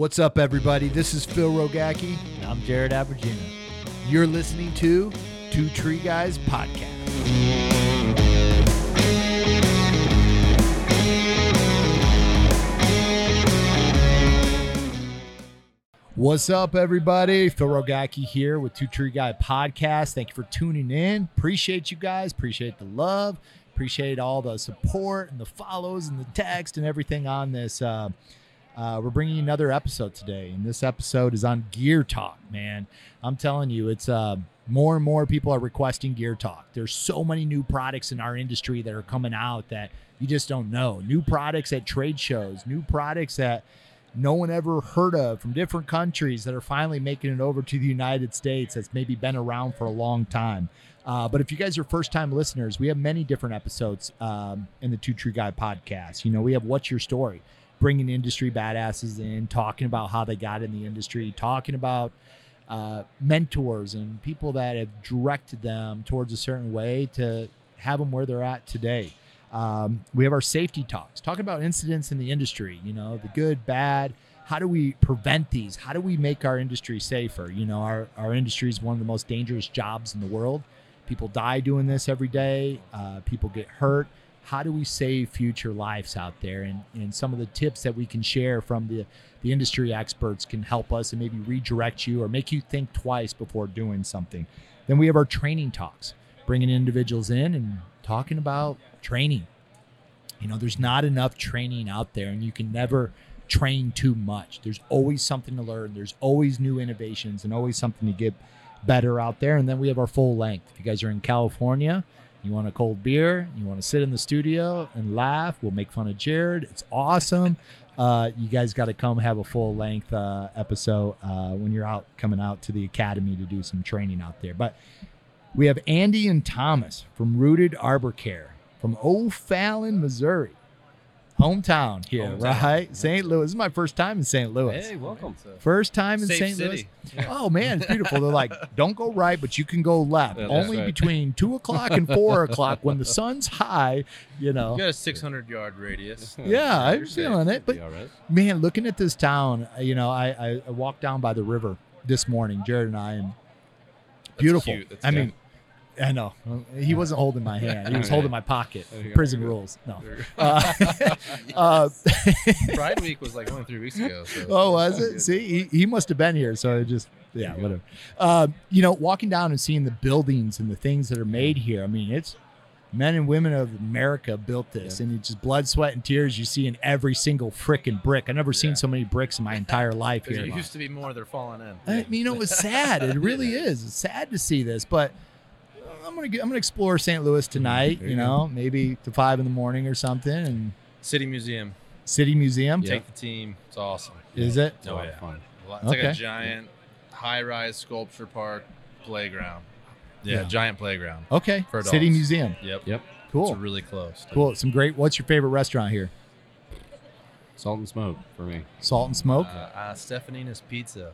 What's up, everybody? This is Phil Rogacki. And I'm Jared Abergina. You're listening to Two Tree Guys Podcast. What's up, everybody? Phil Rogacki here with Two Tree Guy Podcast. Thank you for tuning in. Appreciate you guys. Appreciate the love. Appreciate all the support and the follows and the text and everything on this. Uh, uh, we're bringing you another episode today, and this episode is on Gear Talk. Man, I'm telling you, it's uh, more and more people are requesting Gear Talk. There's so many new products in our industry that are coming out that you just don't know. New products at trade shows, new products that no one ever heard of from different countries that are finally making it over to the United States that's maybe been around for a long time. Uh, but if you guys are first time listeners, we have many different episodes um, in the Two Tree Guy podcast. You know, we have What's Your Story, bringing industry badasses in, talking about how they got in the industry, talking about uh, mentors and people that have directed them towards a certain way to have them where they're at today. Um, we have our safety talks, talking about incidents in the industry, you know, the good, bad. How do we prevent these? How do we make our industry safer? You know, our, our industry is one of the most dangerous jobs in the world. People die doing this every day, uh, people get hurt. How do we save future lives out there? And, and some of the tips that we can share from the, the industry experts can help us and maybe redirect you or make you think twice before doing something. Then we have our training talks, bringing individuals in and talking about training. You know, there's not enough training out there, and you can never train too much. There's always something to learn, there's always new innovations, and always something to get better out there. And then we have our full length. If you guys are in California, you want a cold beer, you want to sit in the studio and laugh, we'll make fun of Jared. It's awesome. Uh, you guys got to come have a full length uh, episode uh, when you're out coming out to the academy to do some training out there. But we have Andy and Thomas from Rooted Arbor Care from O'Fallon, Missouri. Hometown here, Hometown. right? St. Louis. This is my first time in St. Louis. Hey, welcome. First time in St. Louis. Oh man, it's beautiful. They're like, don't go right, but you can go left. Yeah, Only right. between two o'clock and four o'clock when the sun's high. You know, You got a 600 yard radius. yeah, I'm You're safe. feeling it. But right. man, looking at this town, uh, you know, I, I, I walked down by the river this morning, Jared and I, and beautiful. I mean, I know he wasn't holding my hand; he was Yeah. holding my pocket. There you go. Prison rules. No. Uh, uh, Pride Week was like only three weeks ago. So Oh, was it? See, he, he must have been here. So it just, yeah, whatever. Uh, you know, walking down and seeing the buildings and the things that are made here. I mean, it's men and women of America built this, and it's just blood, sweat, and tears you see in every single frickin' brick. I've never seen so many bricks in my entire life There here. used to be more. They're falling in. I mean, you know, it's sad. It really is. It's sad to see this, but. I'm gonna get, I'm gonna explore St. Louis tonight. There You you go. know, maybe to five in the morning or something. And City Museum. City Museum. Yeah. Take the team. It's awesome. Is it? It's Oh, yeah. fun. It's like a giant high rise sculpture park playground. Yeah, Yeah. giant playground. Okay. For City. Museum. Yep. Yep. Cool. It's really close. Cool. Some great. What's your favorite restaurant here? Salt and smoke for me. Salt and Smoke. Uh, uh, Stefanina's Pizza.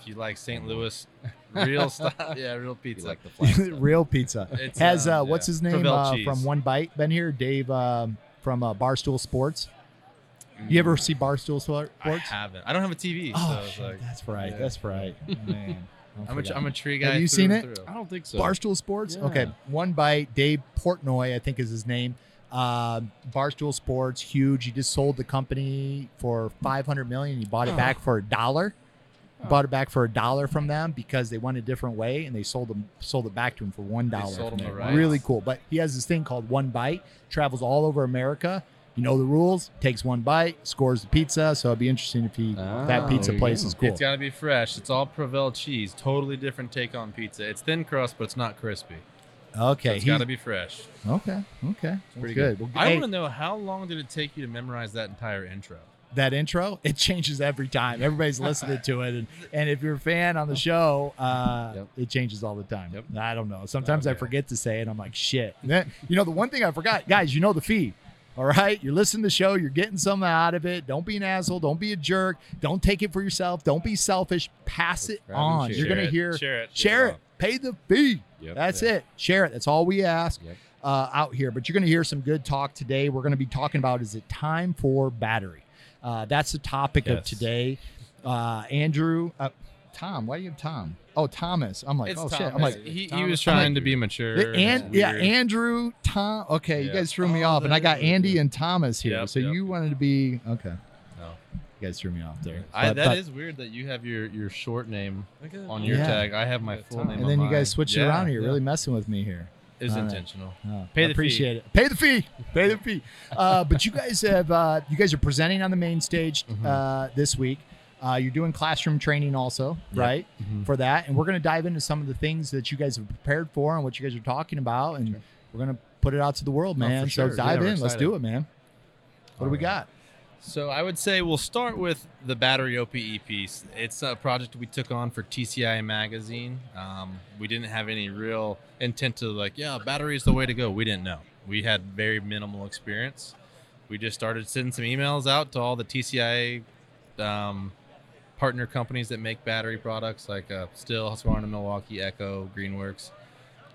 If you like St. Louis, real stuff. Yeah, real pizza. like the flat stuff. Real pizza. It's, Has um, uh, what's yeah. his name Provel uh, cheese. from One Bite been here? Dave um, from uh, Barstool Sports. You ever see Barstool Spor- I haven't. I don't have a TV. so Oh, it's shit, like, that's right. yeah. That's right. Man, I I'm a, forgot. I'm a tree guy. Have you through seen and it? through. I don't think so. Barstool Sports. Yeah. Okay, One Bite. Dave Portnoy, I think is his name. Uh, Barstool Sports, huge. He just sold the company for 500 million. He bought it Oh. back for a dollar. Oh. Bought it back for a dollar from them because they went a different way, and they sold them sold it back to him for one dollar. sold him the rights. Really cool. But he has this thing called One Bite. Travels all over America. You know the rules. Takes one bite, scores the pizza. So it'd be interesting if he Ah, that pizza place go. is cool. It's got to be fresh. It's all Provel cheese. Totally different take on pizza. It's thin crust, but it's not crispy. So okay, it's he- got to be fresh. okay, okay. That's pretty good. good. Well, I hey, want to know how long did it take you to memorize that entire intro? That intro it changes every time everybody's listening to it and, and if you're a fan on the show uh, Yep. it changes all the time Yep. i don't know sometimes i forget to say it i'm like shit then- you know the one thing i forgot guys you know the fee. all right you're listening to the show you're getting something out of it don't be an asshole don't be a jerk don't take it for yourself don't be selfish pass it Grab on share. you're gonna Share it. hear Share it. share it pay the fee Yep. that's Yeah. it share it that's all we ask Yep. uh, out here. But you're going to hear some good talk today. We're going to be talking about is it time for battery? Uh, that's the topic of today. uh, Andrew, uh, Tom. Why do you have Tom? Oh, Thomas. I'm like, It's oh Tom. shit. I'm like, he, he was trying to be mature. The- and, and yeah. Andrew, Tom. Okay, you guys threw me Oh, off, and I got that- Andy and Thomas here. Yep, so yep. you wanted to be okay. No. You guys threw me off there. I, But- that is but- weird that you have your, your short name on on your Yeah. tag. I have my full Tom. name. And on then you mine. guys switched it around. You're yeah. really messing with me here. Is All right. intentional. Oh, Pay the appreciate it. Pay the fee. Pay the fee. Uh, but you guys have uh, you guys are presenting on the main stage Mhm. uh, this week. Uh, you're doing classroom training also, Yep. right? Mhm. For that, and we're going to dive into some of the things that you guys have prepared for and what you guys are talking about, and Sure. we're going to put it out to the world, Oh, man. so dive Yeah, in. Let's do it, man. What do we All right. got? So I would say we'll start with the battery OPE piece. It's a project we took on for TCI magazine. Um, we didn't have any real intent to like, yeah, battery is the way to go. We didn't know. We had very minimal experience. We just started sending some emails out to all the TCI um, partner companies that make battery products, like uh, Stihl, Husqvarna, Milwaukee, Echo, Greenworks,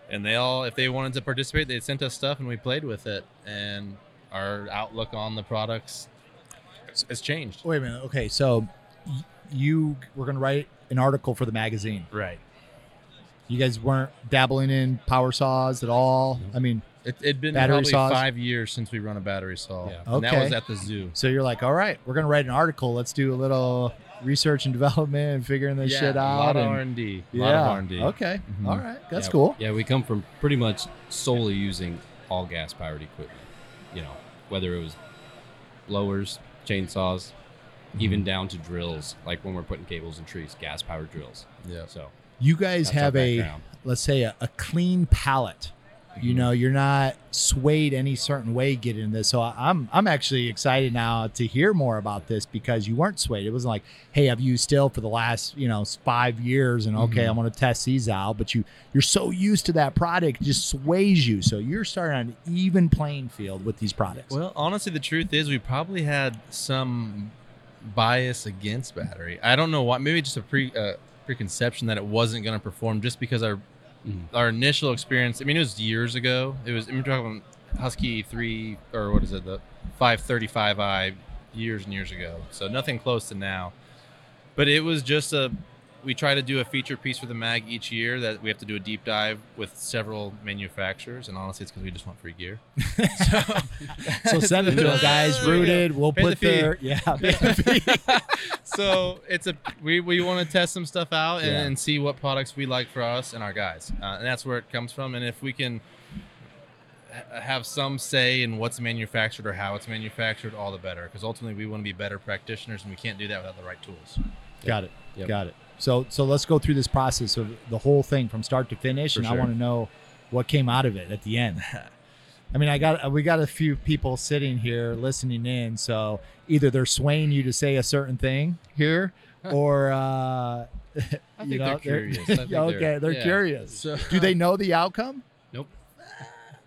and they all, if they wanted to participate, they sent us stuff and we played with it. And our outlook on the products it's, it's changed. Wait a minute. Okay, so y- you were going to write an article for the magazine. Right. You guys weren't dabbling in power saws at all. I mean, It, it'd been Battery probably saws? five years since we run a battery saw. Yeah. And that Okay. was at the zoo. So you're like, all right, we're gonna write an article. Let's do a little research and development and figuring this yeah, shit out. A lot of and- R and D. A yeah. lot of R and D. Okay. Mhm. All right. That's Yeah, cool. Yeah, we come from pretty much solely using all gas powered equipment. You know, whether it was blowers, chainsaws, even Mm-hmm. down to drills, like when we're putting cables in trees, gas powered drills. Yeah. So You guys have a let's say a, a clean palette. You Mm-hmm. know, you're not swayed any certain way getting this. So I'm I'm actually excited now to hear more about this because you weren't swayed. It wasn't like, hey, I've used Stihl for the last you know five years, and okay, Mhm. I'm going to test these out. But you you're so used to that product, it just sways you. So you're starting on an even playing field with these products. Well, honestly, the truth is we probably had some bias against battery. I don't know why. Maybe just a pre uh, preconception that it wasn't going to perform just because our Mhm. our initial experience. I mean, it was years ago. It was. I mean, we're talking Husky three or what is it? The five thirty five i years and years ago. So nothing close to now. But it was just a. We try to do a feature piece for the mag each year that we have to do a deep dive with several manufacturers, and honestly, it's because we just want free gear. So send it to them, guys. There we go. Rooted. We'll Pay the put fee. their yeah. Pay the fee. so it's a we, we want to test some stuff out and, Yeah. and see what products we like for us and our guys uh, and that's where it comes from and if we can have some say in what's manufactured or how it's manufactured all the better because ultimately we want to be better practitioners and we can't do that without the right tools Got it. Yep. Got it. So so let's go through this process of the whole thing from start to finish, For and I want to know what came out of it at the end. I mean, I got we got a few people sitting here listening in, so either they're swaying you to say a certain thing here, or uh, I you think know, they're curious. I think okay, they're- they're yeah. curious. So- Do they know the outcome?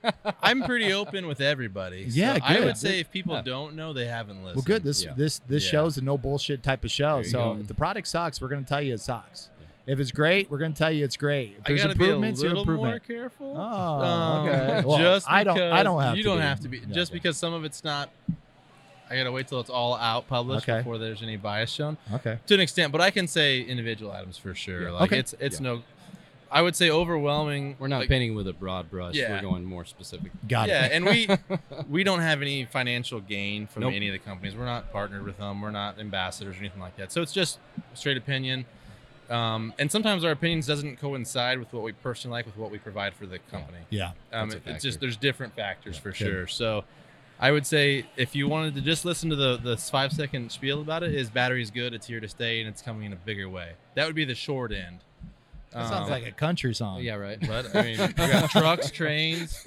Nope. i'm pretty open with everybody Yeah, so i would say if people Yeah. don't know they haven't listened Well, good. This yeah. this this Yeah. show's a no bullshit type of show. So go. if the product sucks, we're going to tell you it sucks. If it's great, we're going to tell you it's great. If I there's gotta be a improvements, you're little more careful. Oh, Um, okay. Well, just I don't- I don't have You to don't be. have to be. Yeah, just okay. because some of it's not. I gotta wait till it's all out published Okay. before there's any bias shown Okay. to an extent. But I can say individual items for sure. Yeah. Like Okay. it's it's Yeah. no. I would say overwhelming. We're not like, painting with a broad brush. Yeah. We're going more specific. Got yeah, it. and we we don't have any financial gain from Nope. any of the companies. We're not partnered with them. We're not ambassadors or anything like that. So it's just straight opinion. Um, and sometimes our opinions doesn't coincide with what we personally like with what we provide for the company. Yeah. Um, That's a it- it's just there's different factors Yeah, for good. sure. So I would say if you wanted to just listen to the the five second spiel about it, is battery's good, it's here to stay, and it's coming in a bigger way. That would be the short end. That sounds Um, like a country song. Yeah, right. But I mean, we got trucks, trains,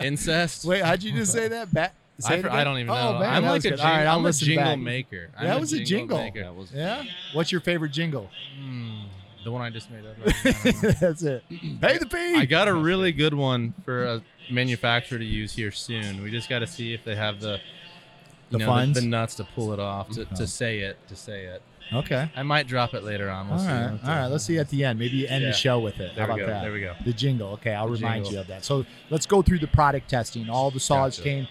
incest. Wait, how'd you just say that? Bat- say I, for- I don't even Oh, know. man, I'm like a, jing- All right, I'll I'm a jingle back. maker. I'm That was a jingle. maker. That was Yeah. What's your favorite jingle? Hmm, the one I just made up. right now, I don't know. That's it. Pay the fee. I got a really good one for a manufacturer to use here soon. We just got to see if they have the The know, funds? the, nuts to pull it off, to, Okay. to say it, to say it. Okay. I might drop it later on. We'll All see. right. All right. Let's see at the end. Maybe you end Yeah. the show with it. There How about go. that? There we go. The jingle. Okay, I'll The remind jingle. you of that. So let's go through the product testing. All the saws Gotcha. came.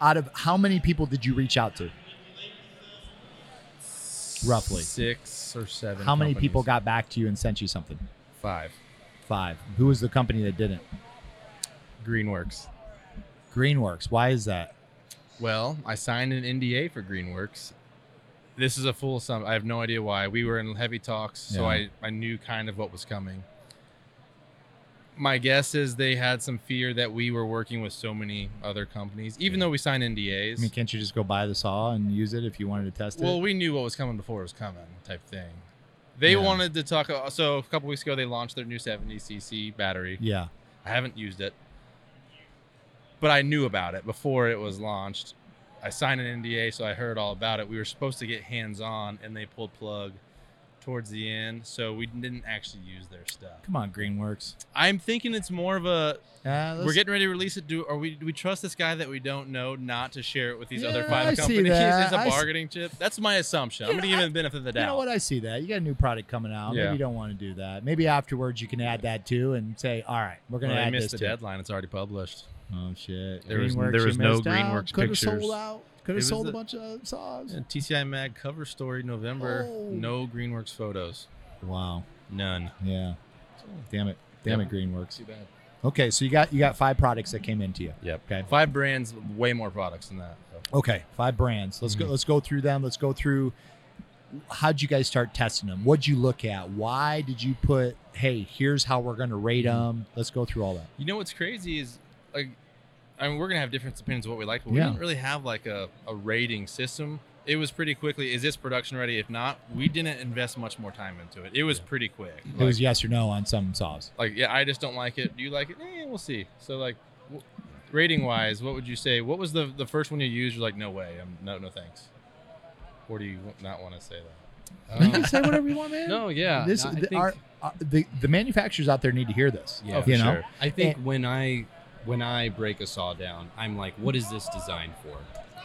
Out of how many people did you reach out to? Roughly. six or seven. How many people got back to you and sent you something? five? Five. Who was the company that didn't? Greenworks. Greenworks. Why is that? Well, I signed an NDA for Greenworks. This is a full sum. I have no idea why. We were in heavy talks, so Yeah. I, I knew kind of what was coming. My guess is they had some fear that we were working with so many other companies, even though we signed NDAs. I mean, can't you just go buy the saw and use it if you wanted to test well, it? Well, we knew what was coming before it was coming, type thing. They Yeah. wanted to talk. Uh, so a couple weeks ago, they launched their new 70cc battery. yeah. I haven't used it, but I knew about it before it was launched. I signed an NDA, so I heard all about it. We were supposed to get hands on, and they pulled plug towards the end, so we didn't actually use their stuff. Come on, Greenworks. I'm thinking it's more of a Uh, we're getting ready to release it. Do are we? Do we trust this guy that we don't know not to share it with these other Yeah, five I see companies? that. It's a I bargaining chip. That's my assumption. I'm gonna give I- him the benefit of the doubt. You know what? I see that. You got a new product coming out. Yeah. Maybe you don't want to do that. Maybe afterwards you can add that too and say, all right, we're gonna they add missed this the deadline. It's already published. Oh, shit. There was- there was no missed out. Greenworks Could have sold out. Could have sold a the- bunch of saws. And TCI Mag cover story November. Oh. No Greenworks photos. Wow. None. Yeah. Damn it. Damn Yep. it, Greenworks. Too bad. Okay, so you got you got five products that came into you. Yep. Okay. Five brands, way more products than that. so. Okay, five brands. Let's go. Mhm. Let's go through them. Let's go through. How'd you guys start testing them? What'd you look at? Why did you put? Hey, here's how we're going to rate Mm-hmm. them. Let's go through all that. You know what's crazy is like, I mean, we're gonna have different opinions of what we like, but we Yeah. didn't really have like a, a rating system. It was pretty quickly. Is this production ready? If not, we didn't invest much more time into it. It was pretty quick. It was yes or no on some saws. like, yeah, I just don't like it. Do you like it? Eh, we'll see. So like, w- rating wise, what would you say? What was the the first one you used? You're like, no way. I'm no no thanks. Or do you not want to say that? You can say whatever you want, man. No, yeah. This I the, think- our, uh, the the manufacturers out there need to hear this. Yeah, for you know. sure. I think And- when I when I break a saw down, I'm like, what is this designed for?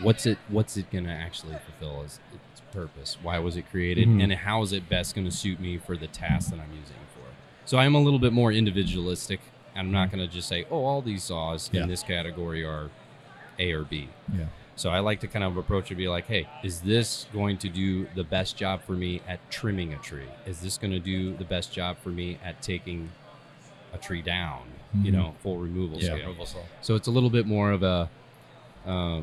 What's it What's it gonna actually fulfill as its purpose? Why was it created? Mhm. And how is it best gonna suit me for the task that I'm using it for? So I'm a little bit more individualistic. I'm not gonna just say, oh, all these saws Yeah. in this category are A or B. Yeah. So I like to kind of approach it and be like, hey, is this going to do the best job for me at trimming a tree? Is this going to do the best job for me at taking a tree down? You Mhm. know, full removal Yeah. scale. Removal. So it's a little bit more of a uh,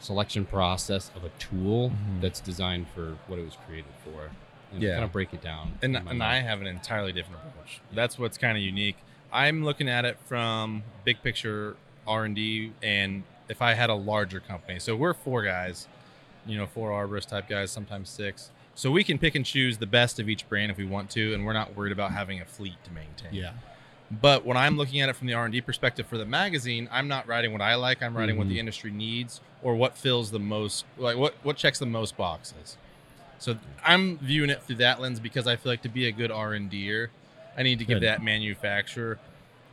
selection process of a tool Mhm. that's designed for what it was created for. And Yeah. kind of break it down. and and mind. I have an entirely different approach. That's what's kind of unique. I'm looking at it from big picture R and D, and if I had a larger company, so we're four guys, you know, four arborist type guys, sometimes six. So we can pick and choose the best of each brand if we want to, and we're not worried about having a fleet to maintain. Yeah. But when I'm looking at it from the R&D perspective for the magazine, I'm not writing what I like. I'm writing what Mhm. the industry needs or what fills the most, like what what checks the most boxes. So I'm viewing it through that lens because I feel like to be a good R&D'er, I need to give Good. that manufacturer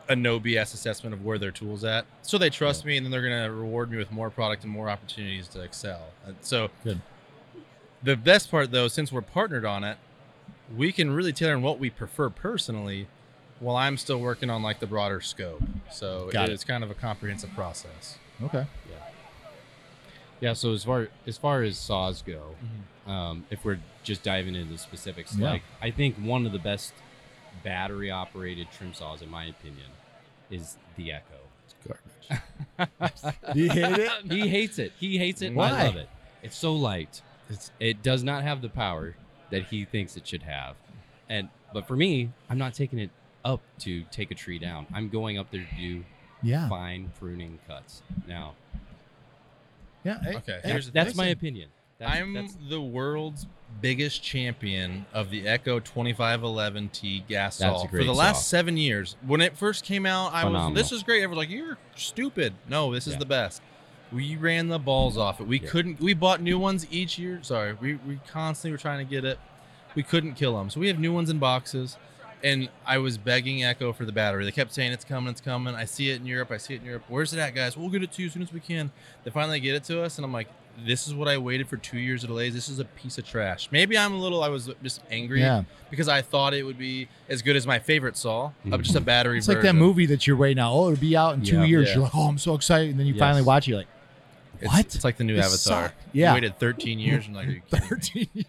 a no BS assessment of where their tools at, so they trust me, and then they're going to reward me with more product and more opportunities to excel. So Good. the best part though, since we're partnered on it, we can really tailor in what we prefer personally while I'm still working on like the broader scope. So Got it. it's kind of a comprehensive process. Okay. Yeah. Yeah. So as far as far as saws go, Mm-hmm. um, if we're just diving into specifics, Yeah. like I think one of the best battery operated trim saws, in my opinion, is the Echo. It's garbage. Do you hate it? he hates it. He hates it. Why? I love it. It's so light. It's it does not have the power that he thinks it should have. And but for me, I'm not taking it up to take a tree down. I'm going up there to do Yeah. fine pruning cuts. Now, Yeah. hey, Okay, hey, here's the that's thing. my opinion. That's, I'm that's, the world's biggest champion of the Echo 2511T gas saw for great the last saw. seven years. When it first came out, I was this is great. Everyone's like, "You're stupid." No, this is Yeah. the best. We ran the balls off it. We Yeah. couldn't. We bought new ones each year. Sorry, we we constantly were trying to get it. We couldn't kill them, so we have new ones in boxes. And I was begging Echo for the battery. They kept saying it's coming, it's coming. I see it in Europe. I see it in Europe. Where's it at, guys? We'll get it to you as soon as we can. They finally get it to us, and I'm like, this is what I waited for two years of delays. This is a piece of trash. Maybe I'm a little. I was just angry Yeah. because I thought it would be as good as my favorite saw, of mm-hmm. just a battery. It's like that movie that you're waiting out. Oh, it'll be out in two Yeah. years. Yeah. You're like, oh, I'm so excited. And then you Yes. finally watch it. You're like, What? It's, like the new This Avatar. sucked. Yeah. You waited 13 years and like, are you kidding 13.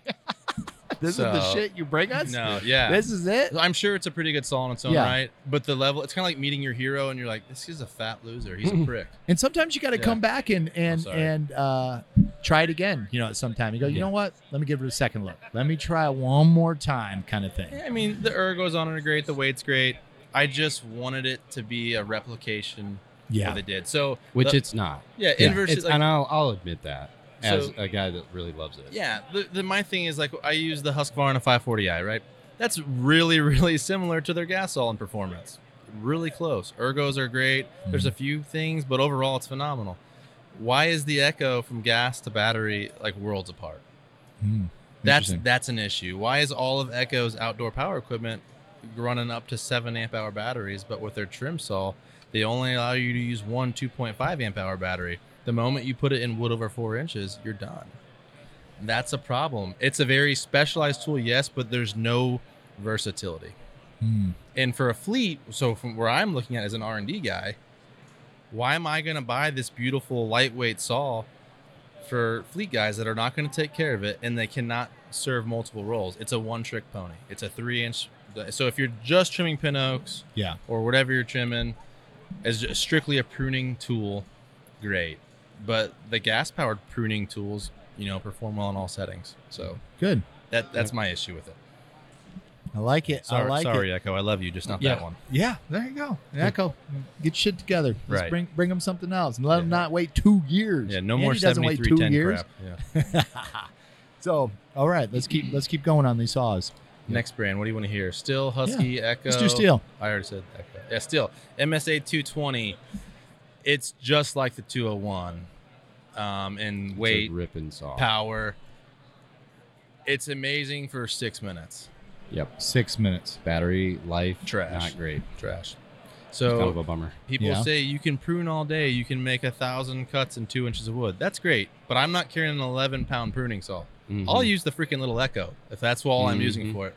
this is the shit you bring us. No, yeah. This is it. I'm sure it's a pretty good song on its own Yeah. right, but the level it's kind of like meeting your hero, and you're like, this is a fat loser. He's a prick. And sometimes you got to Yeah. come back and and and uh, try it again. You know, at some time you go, you Yeah. know what? Let me give it a second look. Let me try it one more time, kind of thing. Yeah, I mean, the ergos on it are great. The weight's great. I just wanted it to be a replication of Yeah. what they did. So, which the- it's not. yeah, Yeah. inverse. It's, like, and I'll, I'll admit that as So- a guy that really loves it. Yeah, the, the my thing is like I use the Husqvarna 540i, right? That's really really similar to their gas Gasol in performance. Really close. Ergos are great. There's a few things, but overall it's phenomenal. Why is the Echo from gas to battery like worlds apart? Hmm. That's that's an issue. Why is all of Echo's outdoor power equipment running up to seven amp hour batteries, but with their trim saw, they only allow you to use one 2.5 amp hour battery. The moment you put it in wood over four inches, you're done. That's a problem. It's a very specialized tool, yes, but there's no versatility. Hmm. And for a fleet, so from where I'm looking at as an R and D guy, why am I going to buy this beautiful lightweight saw for fleet guys that are not going to take care of it and they cannot serve multiple roles? It's a one-trick pony. It's a three-inch. So if you're just trimming pin oaks Yeah. or whatever you're trimming, as strictly a pruning tool, great. But the gas-powered pruning tools, you know, perform well in all settings. So Good. that that's my issue with it. I like it. Sorry, I like sorry, it. Echo. I love you, just not Yeah. that one. Yeah. There you go. Echo, get shit together. Let's Right. bring bring them something else and let them not wait two years. Yeah, no Andy more wait two 7310 years. crap. Yeah. so, all right, let's keep let's keep going on these saws. Next brand, what do you want to hear? Stihl Husky Echo. Let's do Stihl. I already said Echo. Yeah, Stihl MSA 220. It's just like the 201 um, in weight, ripping saw. power. It's amazing for six minutes. Yep. Six minutes. Battery life, Trash. not great. Trash. It's kind of So a bummer. people Yeah. say you can prune all day. You can make a thousand cuts in two inches of wood. That's great, but I'm not carrying an 11 pound pruning saw. Mhm. I'll use the freaking little Echo if that's all I'm using Mhm. for it.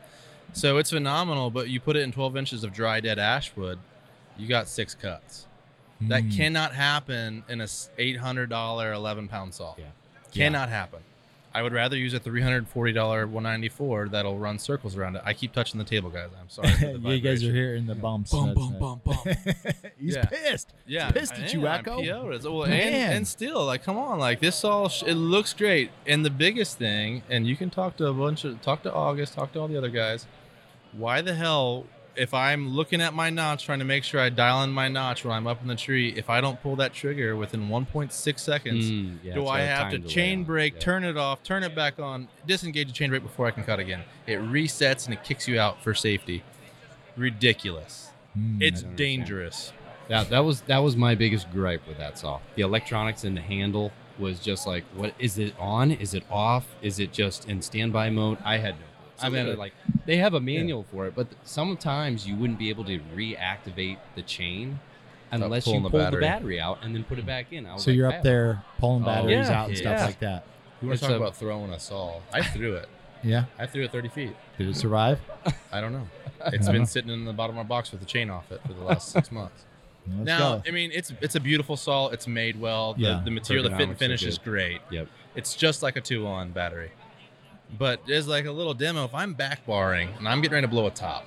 So it's phenomenal, but you put it in 12 inches of dry dead ash wood, you got six cuts. That Hmm. cannot happen in a $800 11 pound saw. Yeah. Cannot happen. I would rather use a $340 194 that'll run circles around it. I keep touching the table, guys. I'm sorry. For the you guys are hearing the bumps. Bum, That's bum, it. bum, bum. He's Yeah. pissed. Yeah, pissed at I you, am. Echo. I'm Well, and, and Stihl, like, come on, like this all sh- it looks great. And the biggest thing, and you can talk to a bunch of talk to August, talk to all the other guys. Why the hell, if I'm looking at my notch, trying to make sure I dial in my notch when I'm up in the tree, if I don't pull that trigger within 1.6 seconds, Mm, yeah, do I have to chain brake, Yeah. turn it off, turn it back on, disengage the chain brake before I can cut again? It resets and it kicks you out for safety. Ridiculous. Hmm. It's dangerous. That that was that was my biggest gripe with that saw. The electronics in the handle was just like, what is it on? Is it off? Is it just in standby mode? I had no. I mean, like they have a manual for it, but sometimes you wouldn't be able to reactivate the chain unless you pull the the battery. out and then put it back in. So like, you're up there pulling Oh, batteries yeah, out and stuff yeah. like that. You want to talk a- about throwing a saw? I threw it. Yeah. I threw it 30 feet. Did it survive? I don't know. It's been sitting in the bottom of my box with the chain off it for the last six months. Let's now, go. I mean, it's it's a beautiful saw. It's made well. The, Yeah. the material, the fit and finish is great. Yep. It's just like a two-on battery. But there's like a little demo. If I'm back barring and I'm getting ready to blow a top,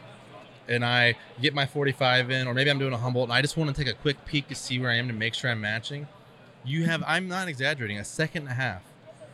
and I get my 45 in, or maybe I'm doing a Humboldt, and I just want to take a quick peek to see where I am to make sure I'm matching. You have, I'm not exaggerating, a second and a half.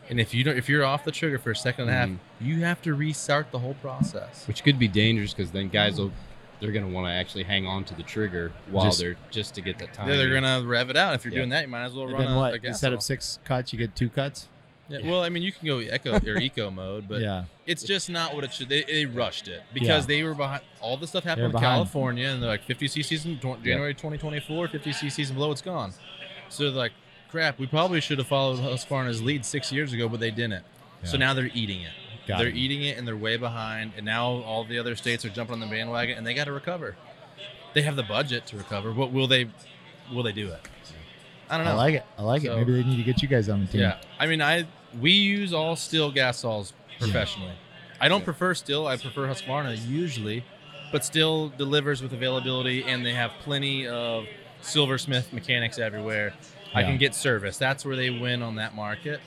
And if you don't, if you're off the trigger for a second and a half, Mhm. you have to restart the whole process. which could be dangerous because then guys will they're gonna want to actually hang on to the trigger while Just- they're just to get that time. Yeah, they're gonna rev it out. If you're Yeah. doing that, you might as well And run then a, what? a gas Instead of six cuts, you get two cuts. Yeah, well, I mean, you can go echo or eco mode, but yeah. it's just not what it should. They, they rushed it because they were behind. All the stuff happened They're in behind. California, and they're like 50 cc's in tw- January 2024, 50 cc's and below, it's gone. So they're like, crap, we probably should have followed Husqvarna's lead six years ago, but they didn't. So now they're eating it. Got they're it. eating it, and they're way behind. And now all the other states are jumping on the bandwagon, and they got to recover. They have the budget to recover, but will they? Will they do it? I don't know. I like it. I like it. Maybe they need to get you guys on the team. Yeah, I mean, I we use all Stihl gas saws professionally. I don't Yeah. prefer Stihl. I prefer Husqvarna usually, but Stihl delivers with availability, and they have plenty of silversmith mechanics everywhere. I can get service. That's where they win on that market.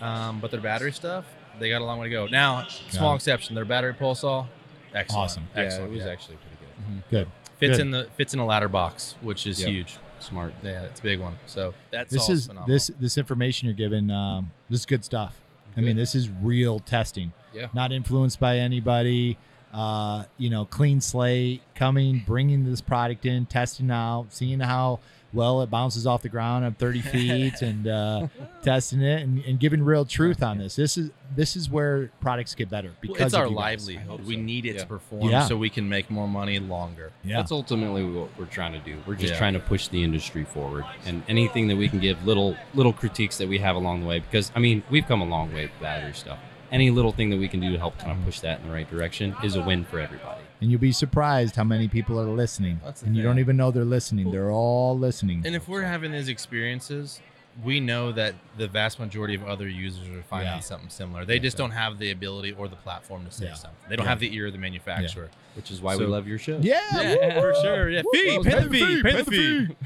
Um, but their battery stuff, they got a long way to go. Now, small Yeah. exception, their battery pole saw, excellent, Awesome. Yeah, excellent. it was yeah. actually pretty good. Good. fits good. in the fits in a ladder box, which is Yep. huge. Smart. Yeah, it's a big one. So that's This all is phenomenal. this this information you're giving. Um, this is good stuff. I mean, this is real testing. Yeah. Not influenced by anybody. Uh, you know, clean slate, coming, bringing this product in, testing out, seeing how well it bounces off the ground at 30 feet, and uh, testing it and, and giving real truth on this. This is this is where products get better Well, because it's of our you livelihood. hope We need it Yeah. to perform Yeah. so we can make more money longer. Yeah. That's ultimately what we're trying to do. We're just Yeah. trying to push the industry forward, and anything that we can give little little critiques that we have along the way. Because I mean, we've come a long way with battery stuff. Any little thing that we can do to help kind of push that in the right direction is a win for everybody. And you'll be surprised how many people are listening. That's the and you don't even know they're listening. They're all listening. And if we're having these experiences, we know that the vast majority of other users are finding Yeah. something similar. They just don't have the ability or the platform to say Yeah. something. They don't Yeah. have the ear of the manufacturer. Which is why So- we love your show. yeah, Yeah, for sure. Yeah, fee, woo. pay the fee, pay the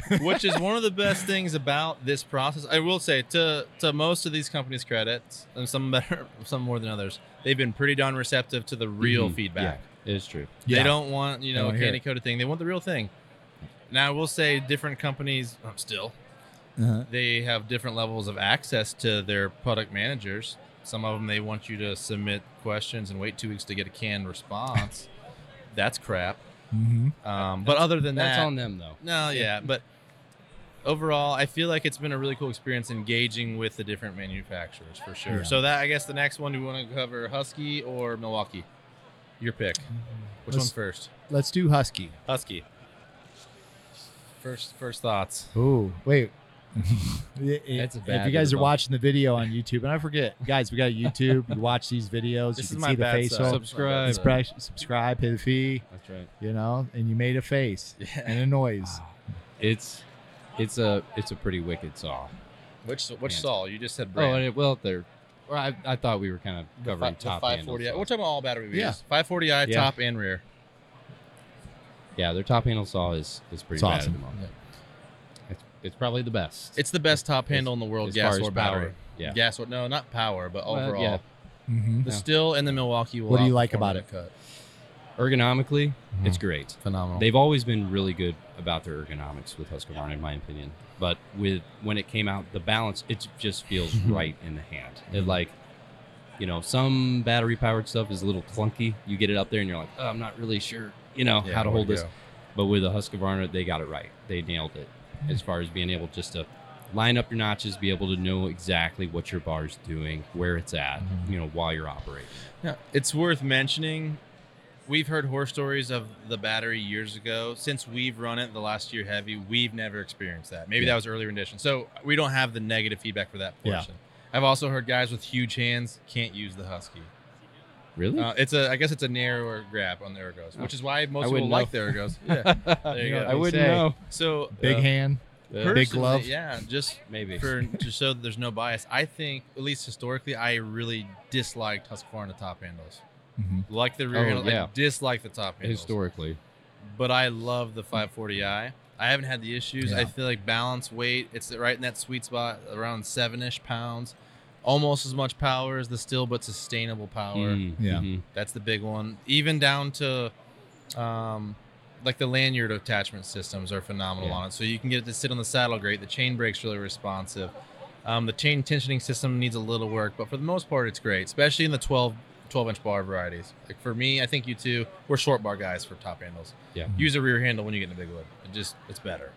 fee. Which is one of the best things about this process. I will say to to most of these companies' credits, and some better, some more than others, they've been pretty darn receptive to the real Mhm. feedback. Yeah, it is true. Yeah. They don't want you know a wanna candy coated thing. They want the real thing. Now I will say different companies um, still Uh-huh. they have different levels of access to their product managers. Some of them they want you to submit questions and wait two weeks to get a canned response. That's crap. hmm Um, but other than That's that, on them though. no, yeah, but overall, I feel like it's been a really cool experience engaging with the different manufacturers for sure. Yeah. So that I guess the next one, do we want to cover Husky or Milwaukee? Your pick. Mm-hmm. Which Let's- one first? Let's do Husky. Husky. First, first thoughts. Ooh, wait. It- it- That's a if bad you guys are bit watching the video on YouTube, and I forget, guys, we got YouTube. You watch these videos, This you is can my see the bad face. side. off. Subscribe. Subscribe, subscribe, pay the fee. That's right. You know, and you made a face Yeah. and a noise. It's it's a it's a pretty wicked saw. Which which Yeah. saw? You just said Oh, brand. and it, well, there. Well, I, I thought we were kind of The covering fi- the top 540i. handle We're talking about all battery we Yeah. 540i Yeah. top and rear. Yeah, their top handle saw is is pretty It's bad awesome. at the moment. It's, it's probably the best. It's the best top handle in the world, as gas far as or battery. power, yeah. Gas or no, not power, but Well, overall. yeah. Mm-hmm. The Yeah. Stihl and the Milwaukee. Will What do you like outperform about that it? Cut. Ergonomically, Mm-hmm. it's great. Phenomenal. They've always been really good about their ergonomics with Husqvarna, in my opinion. But with when it came out, the balance it just feels Mm-hmm. right in the hand. It like, you know, some battery powered stuff is a little clunky. You get it up there and you're like, oh, I'm not really sure, you know, Yeah, how to hold this. go. But with the Husqvarna, they got it right. They nailed it as far as being able just to line up your notches, be able to know exactly what your bar's doing, where it's at, Mm-hmm. you know, while you're operating. Yeah, it's worth mentioning. We've heard horror stories of the battery years ago. Since we've run it the last year heavy, we've never experienced that. Maybe Yeah. that was earlier rendition. So we don't have the negative feedback for that portion. Yeah. I've also heard guys with huge hands can't use the Husky. Really? Uh, it's a, I guess it's a narrower grab on the ergos, which is why most people wouldn't like the ergos. Yeah, there you know, go. I wouldn't say. know. So Big uh, hand. Yeah. Big glove. Yeah, just Maybe. for to show that there's no bias. I think, at least historically, I really disliked Husqvarna top handles. Mhm. Like the rear Oh, handle, yeah. I dislike the top handles. Historically. but I love the 540i. I haven't had the issues. Yeah. I feel like balance weight, it's right in that sweet spot, around seven ish pounds. Almost as much power as the Stihl, but sustainable power. Mm, Yeah. mhm. That's the big one. Even down to, um, like the lanyard attachment systems are phenomenal Yeah. on it. So you can get it to sit on the saddle great. The chain brake's really responsive. Um, the chain tensioning system needs a little work, but for the most part, it's great, especially in the 12, 12 inch bar varieties. Like for me, I think you two, we're short bar guys for top handles. Yeah. Use a rear handle when you get in the big wood. It just, it's better.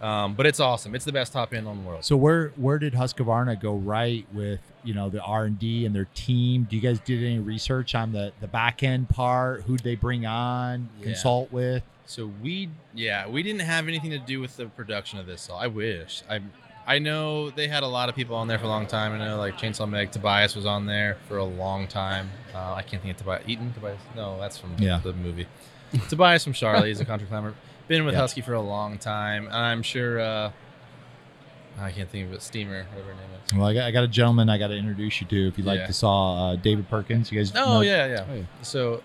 Um, but it's awesome. It's the best top handle in the world. So where where did Husqvarna go right with you know the R and D and their team? Do you guys did any research on the the back end part? Who'd they bring on? Yeah. Consult with? So we, yeah, we didn't have anything to do with the production of this. So I wish. I, I know they had a lot of people on there for a long time. I know like Chainsaw Meg, Tobias was on there for a long time. Uh, I can't think of Tobias. Eaton Tobias? No, that's from Yeah. the movie. Tobias from Charlie. He's a country climber. Been with Yeah. Husky for a long time. I'm sure. Uh, I can't think of it. Steamer, whatever her name is. Well, I got, I got a gentleman I got to introduce you to if you'd like Yeah. to saw uh, David Perkins. You guys? Oh know- yeah, yeah. Oh, yeah. So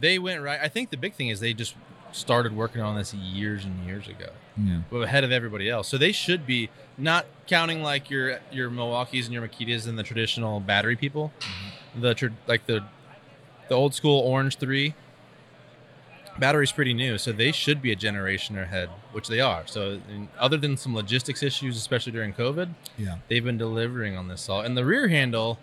they went right. I think the big thing is they just started working on this years and years ago. yeah. well, ahead of everybody else. So they should be not counting like your your Milwaukee's and your Makitas and the traditional battery people. Mm-hmm. the tr- like the the old school Orange Three battery's pretty new, so they should be a generation ahead, which they are. So, other than some logistics issues, especially during COVID, Yeah. they've been delivering on this saw. And the rear handle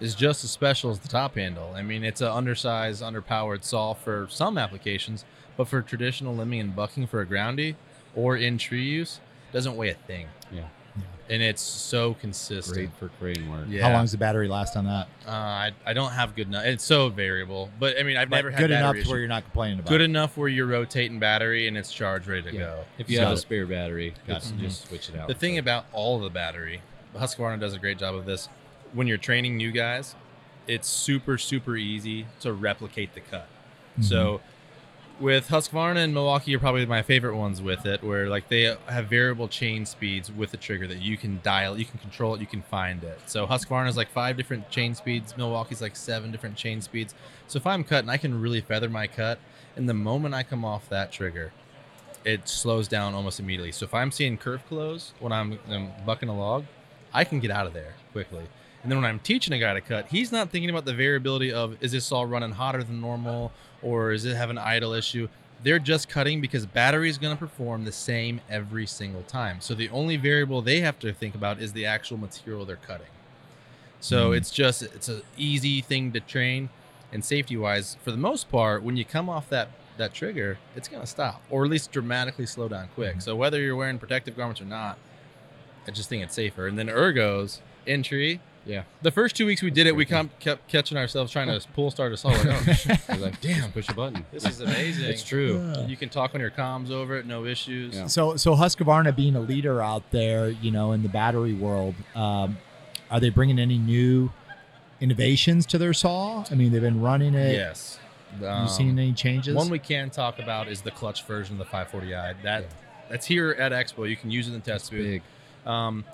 is just as special as the top handle. I mean, it's an undersized, underpowered saw for some applications, but for traditional limbing and bucking for a groundy or in tree use, doesn't weigh a thing. Yeah. And it's so consistent. Great for crane work. Yeah. How long does the battery last on that? Uh, I, I don't have good enough. It's so variable, but I mean, I've never had good enough battery to where you're not complaining about. good it. enough where you're rotating battery and it's charged, ready to Yeah. go. If you Got have a spare battery, Got just, it. just switch it out. The thing for- about all of the battery, Husqvarna does a great job of this. When you're training new guys, it's super super easy to replicate the cut. Mhm. So with Husqvarna and Milwaukee are probably my favorite ones with it, where like they have variable chain speeds with the trigger that you can dial, you can control it, you can find it. So Husqvarna is like five different chain speeds, Milwaukee's like seven different chain speeds. So if I'm cutting, I can really feather my cut, and the moment I come off that trigger, it slows down almost immediately. So if I'm seeing curve close when I'm, I'm bucking a log, I can get out of there quickly. And then when I'm teaching a guy to cut, he's not thinking about the variability of is this saw running hotter than normal or is it have an idle issue. They're just cutting because battery is going to perform the same every single time. So the only variable they have to think about is the actual material they're cutting. So Mm. it's just it's an easy thing to train and safety wise for the most part when you come off that that trigger it's going to stop or at least dramatically slow down quick. Mhm. So whether you're wearing protective garments or not, I just think it's safer. And then ergos in tree Yeah. the first two weeks we did it, we com- kept catching ourselves trying to pull start a saw. Like, oh, I was like, damn, push a button. this is amazing. It's true. Yeah. You can talk on your comms over it, no issues. Yeah. So, so Husqvarna being a leader out there, you know, in the battery world, um, are they bringing any new innovations to their saw? I mean, they've been running it. Yes. You Um, seen any changes? One we can talk about is the clutch version of the 540i. That Yeah. that's here at Expo. You can use it in test It's booth. big. Um,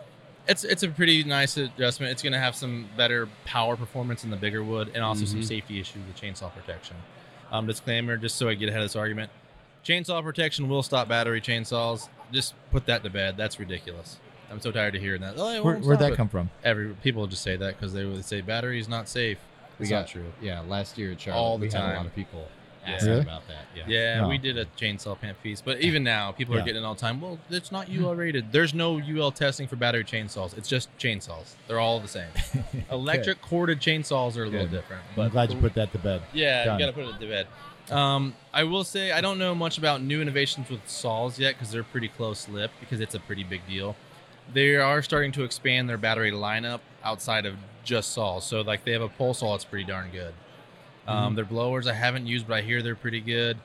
it's it's a pretty nice adjustment. It's going to have some better power performance in the bigger wood, and also some Mhm. safety issues with chainsaw protection. Um, disclaimer, just so I get ahead of this argument, chainsaw protection will stop battery chainsaws. Just put that to bed. That's ridiculous. I'm so tired of hearing that. Oh, Where, where'd that it. come from? Every people just say that because they would say battery is not safe. We It's got not true. Yeah, last year at Charlotte, All the we had a lot of people Yeah. asking Really? about that. Yeah. Yeah, No. we did a chainsaw pant piece, but even now, people Yeah. are getting it all the time. Well, it's not UL rated. There's no UL testing for battery chainsaws. It's just chainsaws. They're all the same. Electric corded chainsaws are a little Good. different. I'm glad you put that to bed. yeah, Done. you got to put it to bed. Um, I will say I don't know much about new innovations with saws yet because they're pretty close lipped because it's a pretty big deal. They are starting to expand their battery lineup outside of just saws. So like they have a pole saw that's pretty darn good. Um, Their blowers I haven't used, but I hear they're pretty good.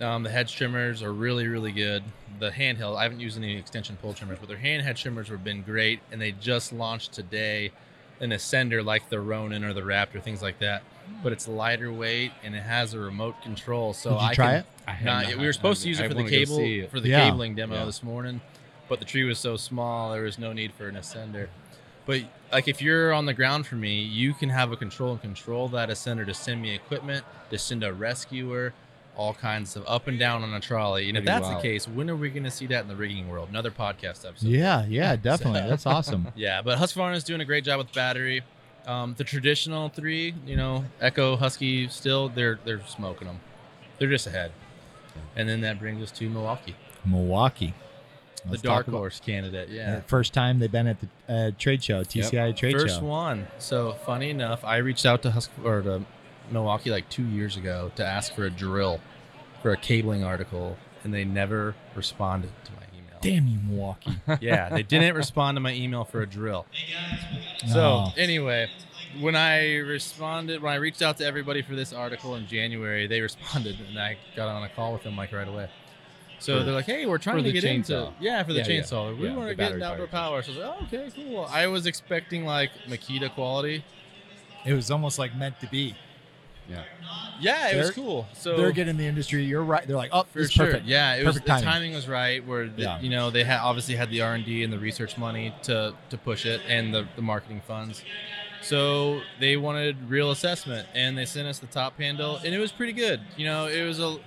Um, the hedge trimmers are really, really good. The handheld, I haven't used any extension pole trimmers, but their hand head trimmers have been great. And they just launched today an ascender like the Ronin or the Raptor, things like that. But it's lighter weight and it has a remote control. So Did you I try can, it? I not- We were supposed to use it for the cable for the Yeah. cabling demo Yeah. this morning, but the tree was so small there was no need for an ascender. But like if you're on the ground for me, you can have a control and control that ascender to send me equipment, to send a rescuer, all kinds of up and down on a trolley. And if that's wild. the case, when are we going to see that in the rigging world? Another podcast episode. Yeah, yeah, definitely. That's awesome. Yeah, but Husqvarna is doing a great job with battery. Um, the traditional three, you know, Echo, Husky, Stihl they're they're smoking them. They're just ahead. And then that brings us to Milwaukee, Milwaukee. The Let's dark talk about- horse candidate. Yeah, First time they've been at the uh, trade show, TCI trade first show. one. So funny enough, I reached out to Husk or to Milwaukee like two years ago to ask for a drill for a cabling article, and they never responded to my email. Damn you, Milwaukee. yeah, they didn't respond to my email for a drill. So Oh. anyway, when I responded, when I reached out to everybody for this article in January, they responded, and I got on a call with them like right away. So For- they're like, "Hey, we're trying for to the get into yeah for the Yeah, yeah. chainsaw. We Yeah, want to get battery into outdoor power. power." So I was like, "Oh, okay, cool." I was expecting like Makita quality. It was almost like meant to be. Yeah. Yeah, it was They're- cool. So They're getting the industry. You're right. They're like, oh, for sure. perfect. Yeah, it was Perfect the timing. timing was right. Where the, Yeah. you know they had obviously had the R and D and the research money to to push it and the the marketing funds. So they wanted real assessment, and they sent us the top handle, and it was pretty good. You know, it was a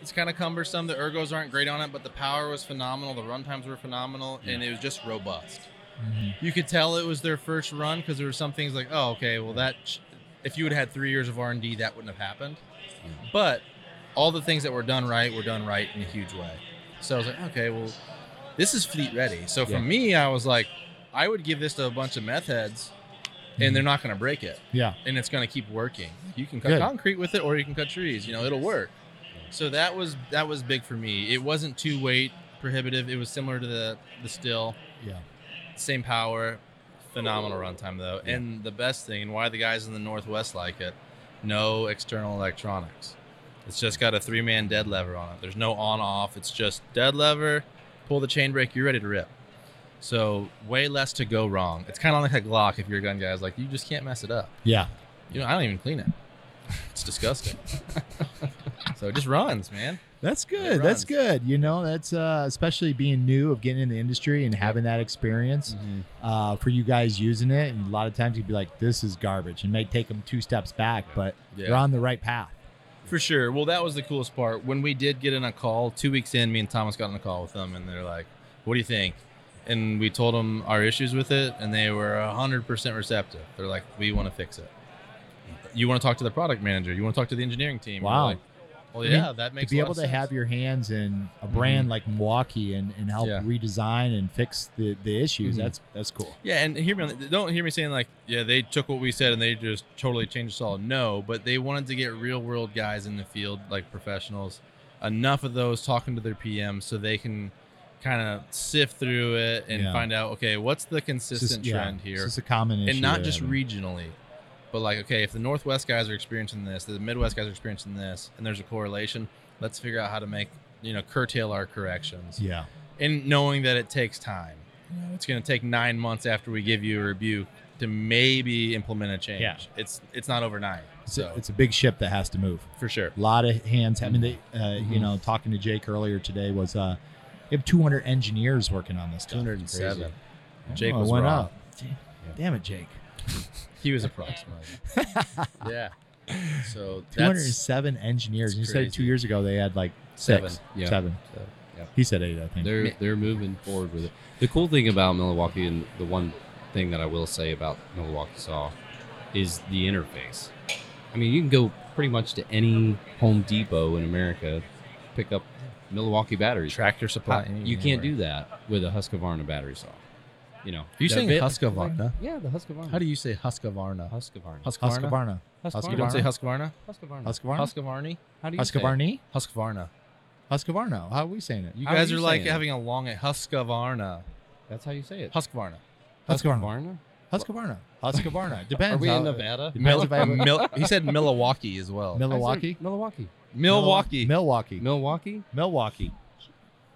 it's kind of cumbersome. The ergos aren't great on it, but the power was phenomenal. The run times were phenomenal, and it was just robust. Mhm. You could tell it was their first run because there were some things like, oh, okay, well that sh- if you would have had three years of R and D, that wouldn't have happened. But all the things that were done right were done right in a huge way. So I was like, okay, well, this is fleet ready. So for Yeah. me, I was like, I would give this to a bunch of meth heads, and they're not going to break it, Yeah. and it's going to keep working. You can cut Good. concrete with it, or you can cut trees. You know, it'll work. So that was that was big for me. It wasn't too weight prohibitive. It was similar to the the Stihl Yeah. same power, phenomenal runtime though. Yeah. And the best thing, and why the guys in the Northwest like it, no external electronics. It's just got a three man dead lever on it. There's no on off. It's just dead lever, pull the chain brake, you're ready to rip. So way less to go wrong. It's kind of like a Glock if you're a gun guy. It's like you just can't mess it up. Yeah. You know, I don't even clean it. It's disgusting. so it just runs, man. That's good. That's runs. good. You know, that's uh, especially being new of getting in the industry and having that experience uh, for you guys using it. And a lot of times you'd be like, "This is garbage," and may take them two steps back, but Yeah. you're on the right path. For sure. Well, that was the coolest part. When we did get in a call, two weeks in, me and Thomas got on a call with them, and they're like, "What do you think?" And we told them our issues with it, and they were hundred percent receptive. They're like, "We want to fix it." You want to talk to the product manager? You want to talk to the engineering team? Wow. like, well, I mean, yeah, that makes to be able to. Mm-hmm. have your hands in a brand like Milwaukee and, and help Yeah. redesign and fix the, the issues. Mhm. That's that's cool. Yeah, and hear me. on- Don't hear me saying like, yeah, they took what we said and they just totally changed us all. No, but they wanted to get real world guys in the field, like professionals. Enough of those talking to their PM so they can kind of sift through it and Yeah. find out, okay, what's the consistent just, trend It's here, just a common issue. and not just regionally, but like, okay, if the Northwest guys are experiencing this, the Midwest guys are experiencing this, and there's a correlation, let's figure out how to make you know curtail our corrections Yeah. and knowing that it takes time. You know, it's going to take nine months after we give you a rebuke to maybe implement a change. Yeah. It's it's not overnight. So it's a big ship that has to move. for sure. A lot of hands. I mean, they, uh, Mm-hmm. you know, talking to Jake earlier today was uh, you have 200 engineers working on this 207. Oh, Jake it was went wrong. up. Damn it, Jake. He was approximately. yeah. So that's 207 engineers. that's You said two years ago they had like six, Seven. Yeah. seven. So, yeah. He said eight, I think. They're they're moving forward with it. The cool thing about Milwaukee, and the one thing that I will say about Milwaukee Saw, is the interface. I mean, you can go pretty much to any Home Depot in America, pick up Milwaukee batteries. tractor supply. How- you can't do that with a Husqvarna battery saw. You know, you saying bit- Husqvarna? Yeah, the Husqvarna. How do you say Husqvarna? Husqvarna? Husqvarna. Husqvarna. You don't say Husqvarna? Husqvarna. Husqvarna? Husqvarna? How do you say it? Husqvarna? Husqvarna. Husqvarna. How are we saying it? You How are guys you are like it? having a long at Husqvarna. That's how you say it. Husqvarna. Husqvarna. Husqvarna. Husqvarna. Depends. Are we how- in Nevada? Depends Mil- if I have a- Mil- he said Milwaukee as well. Milwaukee. Milwaukee. Milwaukee. Milwaukee. Milwaukee. Milwaukee.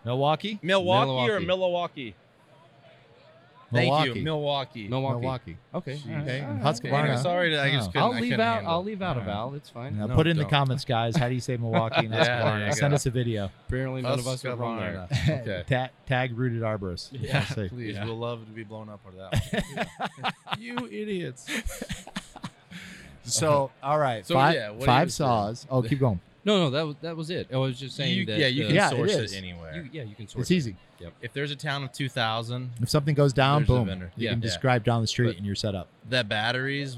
Milwaukee. Milwaukee, or Milwaukee. Milwaukee? Thank Milwaukee. you, Milwaukee. Milwaukee. Milwaukee. Okay. Okay, all right, and all right. Husqvarna. Anyway, sorry, to, I just couldn't. I'll I leave couldn't out. I'll leave out a All right. vowel. It's fine. Now No, put in the don't. comments, guys. How do you say Milwaukee and Husqvarna? there you Send us a video. Apparently, none of us are from there. Okay. Ta- tag rooted arborist. Yeah, Say. please. Yeah. We'll love to be blown up for that. you idiots. So, all right. So, five yeah, what five you say? saws. Oh, keep going. No, no, that was that was it. I was just saying You- that. yeah, you can Yeah, it source it, is. anywhere. you- yeah, you can source. It. It's it. easy. if there's a town of 2,000, If something goes down, There's a boom. vendor. You Yeah. can Yeah. just down the street But- and you're set up. that batteries,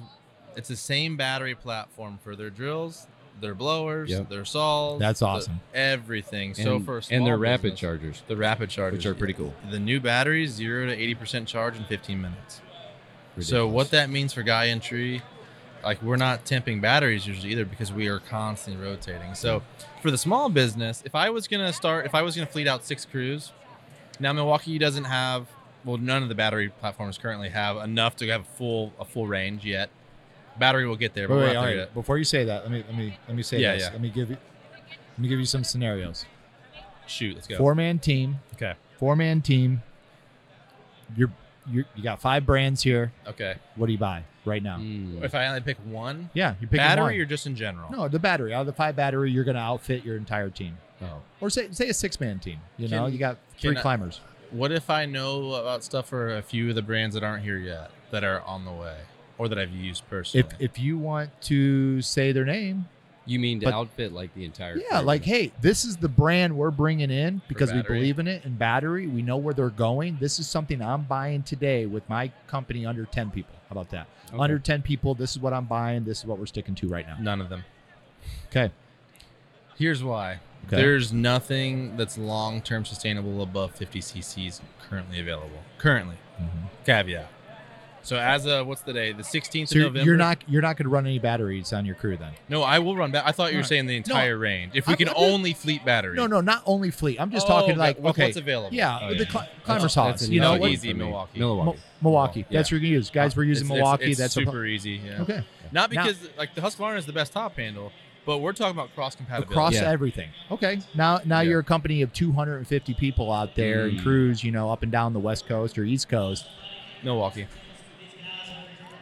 it's the same battery platform for their drills, their blowers, Yep. their saws. That's the- awesome. everything. And, so for a small and their rapid business, chargers, the rapid chargers, which are pretty cool. The new batteries, zero to 80% charge in 15 minutes. So what that means for guy entry, like we're not temping batteries usually either because we are constantly rotating. So for the small business, if I was gonna start, if I was gonna fleet out six crews, now Milwaukee doesn't have, well, none of the battery platforms currently have enough to have a full a full range yet. Battery will get there, but Wait, we're wait, not there right. yet. Before you say that, let me let me let me say Yeah, this. yeah. Let me give you let me give you some scenarios. Shoot, let's go. Four man team. Okay. Four man team. You're you you got five brands here. Okay. What do you buy right now? Mm. If I only pick one Yeah, you're picking battery one. or just in general? no, the battery. Out of the five battery, you're going to outfit your entire team. Oh. Or say say a six man team. You know, you got three can I- climbers. What if I know about stuff for a few of the brands that aren't here yet, that are on the way, or that I've used personally? If if you want to say their name, You mean to But- outfit like the entire? Yeah, crew? like, hey, this is the brand we're bringing in because we believe in it and battery. We know where they're going. This is something I'm buying today with my company under 10 people. How about that? Okay. Under 10 people, this is what I'm buying. This is what we're sticking to right now. None of them. Okay. Here's why. Okay. There's nothing that's long-term sustainable above 50 cc's currently available. Currently, mm-hmm. caveat. So as of what's the day? The 16th So of you're, November. you're not you're not going to run any batteries on your crew then? No, I will run back. I thought you were Alright. saying the entire range. If we I'm- can I'm just- only fleet battery. No, no, not only fleet. I'm just Oh, talking like with okay, what's available. yeah, Oh, the climbers' cli- That's- that's You know what? easy for. Milwaukee. Milwaukee. Mo- Milwaukee. Yeah. That's what you're gonna use. Guys, we're using It's- Milwaukee. It's, it's that's a- super easy. Yeah. okay. Not Now- because like the Husqvarna is the best top handle, but we're talking about cross compatibility. across Yeah. everything. Okay. Now now Yeah. you're a company of 250 people out there and Mm. crews, you know, up and down the West Coast or East Coast. Milwaukee.